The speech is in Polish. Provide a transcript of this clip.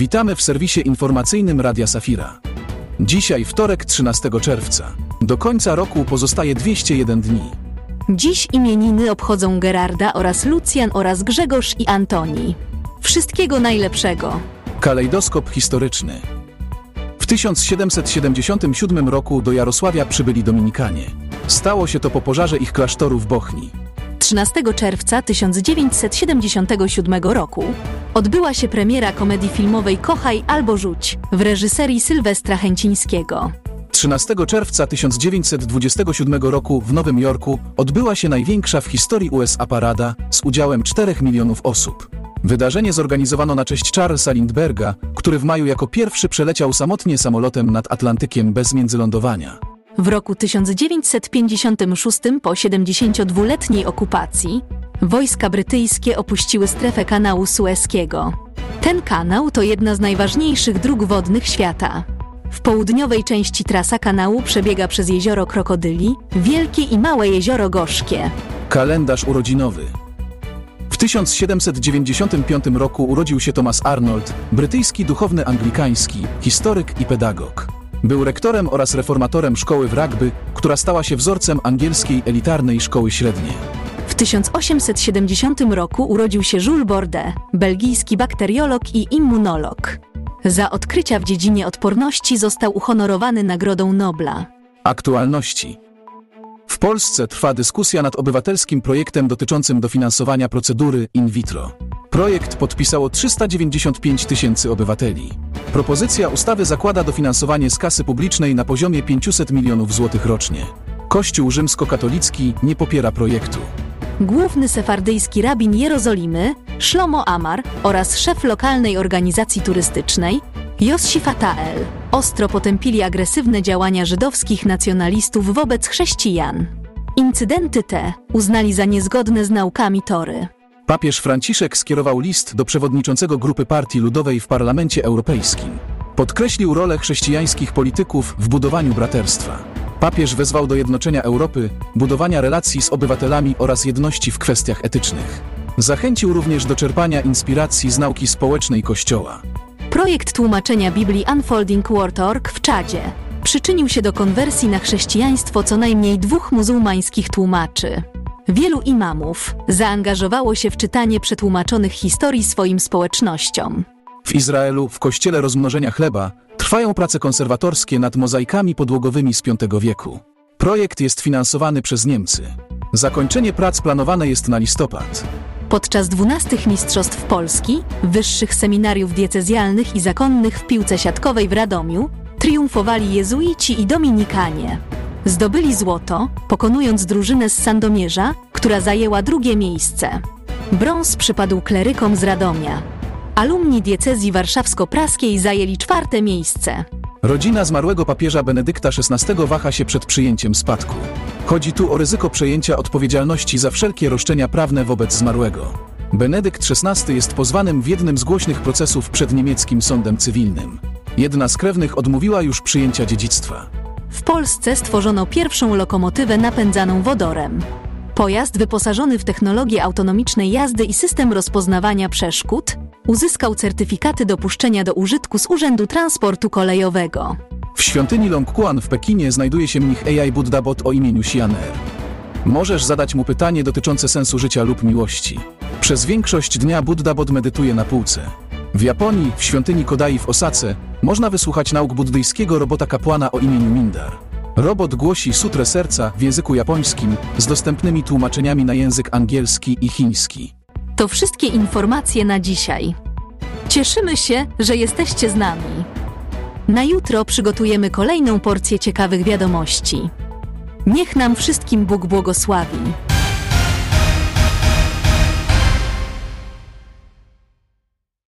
Witamy w serwisie informacyjnym Radia Safira. Dzisiaj wtorek 13 czerwca. Do końca roku pozostaje 201 dni. Dziś imieniny obchodzą Gerarda oraz Lucjan oraz Grzegorz i Antoni. Wszystkiego najlepszego. Kalejdoskop historyczny. W 1777 roku do Jarosławia przybyli Dominikanie. Stało się to po pożarze ich klasztoru w Bochni. 13 czerwca 1977 roku odbyła się premiera komedii filmowej Kochaj albo rzuć w reżyserii Sylwestra Chęcińskiego. 13 czerwca 1927 roku w Nowym Jorku odbyła się największa w historii USA parada z udziałem 4 milionów osób. Wydarzenie zorganizowano na cześć Charlesa Lindberga, który w maju jako pierwszy przeleciał samotnie samolotem nad Atlantykiem bez międzylądowania. W roku 1956 po 72-letniej okupacji wojska brytyjskie opuściły strefę kanału Sueskiego. Ten kanał to jedna z najważniejszych dróg wodnych świata. W południowej części trasa kanału przebiega przez jezioro Krokodyli, Wielkie i Małe Jezioro Gorzkie. Kalendarz urodzinowy. W 1795 roku urodził się Thomas Arnold, brytyjski duchowny anglikański, historyk i pedagog. Był rektorem oraz reformatorem szkoły w Rugby, która stała się wzorcem angielskiej elitarnej szkoły średniej. W 1870 roku urodził się Jules Bordet, belgijski bakteriolog i immunolog. Za odkrycia w dziedzinie odporności został uhonorowany Nagrodą Nobla. Aktualności. W Polsce trwa dyskusja nad obywatelskim projektem dotyczącym dofinansowania procedury in vitro. Projekt podpisało 395 tysięcy obywateli. Propozycja ustawy zakłada dofinansowanie z kasy publicznej na poziomie 500 milionów złotych rocznie. Kościół rzymskokatolicki nie popiera projektu. Główny sefardyjski rabin Jerozolimy, Shlomo Amar oraz szef lokalnej organizacji turystycznej, Yossi Fatael, ostro potępili agresywne działania żydowskich nacjonalistów wobec chrześcijan. Incydenty te uznali za niezgodne z naukami Tory. Papież Franciszek skierował list do przewodniczącego grupy Partii Ludowej w Parlamencie Europejskim. Podkreślił rolę chrześcijańskich polityków w budowaniu braterstwa. Papież wezwał do jednoczenia Europy, budowania relacji z obywatelami oraz jedności w kwestiach etycznych. Zachęcił również do czerpania inspiracji z nauki społecznej Kościoła. Projekt tłumaczenia Biblii Unfolding Word.org w Czadzie przyczynił się do konwersji na chrześcijaństwo co najmniej dwóch muzułmańskich tłumaczy. Wielu imamów zaangażowało się w czytanie przetłumaczonych historii swoim społecznościom. W Izraelu, w kościele rozmnożenia chleba, trwają prace konserwatorskie nad mozaikami podłogowymi z V wieku. Projekt jest finansowany przez Niemcy. Zakończenie prac planowane jest na listopad. Podczas 12 Mistrzostw Polski, wyższych seminariów diecezjalnych i zakonnych w piłce siatkowej w Radomiu, triumfowali jezuici i dominikanie. Zdobyli złoto, pokonując drużynę z Sandomierza, która zajęła drugie miejsce. Brąz przypadł klerykom z Radomia. Alumni diecezji warszawsko-praskiej zajęli czwarte miejsce. Rodzina zmarłego papieża Benedykta XVI waha się przed przyjęciem spadku. Chodzi tu o ryzyko przejęcia odpowiedzialności za wszelkie roszczenia prawne wobec zmarłego. Benedykt XVI jest pozwanym w jednym z głośnych procesów przed niemieckim sądem cywilnym. Jedna z krewnych odmówiła już przyjęcia dziedzictwa. W Polsce stworzono pierwszą lokomotywę napędzaną wodorem. Pojazd wyposażony w technologię autonomicznej jazdy i system rozpoznawania przeszkód uzyskał certyfikaty dopuszczenia do użytku z Urzędu Transportu Kolejowego. W świątyni Longkuan w Pekinie znajduje się mnich AI Buddha Bot o imieniu Xianer. Możesz zadać mu pytanie dotyczące sensu życia lub miłości. Przez większość dnia Buddha Bot medytuje na półce. W Japonii, w świątyni Kodai w Osace, można wysłuchać nauk buddyjskiego robota kapłana o imieniu Mindar. Robot głosi sutrę serca w języku japońskim z dostępnymi tłumaczeniami na język angielski i chiński. To wszystkie informacje na dzisiaj. Cieszymy się, że jesteście z nami. Na jutro przygotujemy kolejną porcję ciekawych wiadomości. Niech nam wszystkim Bóg błogosławi.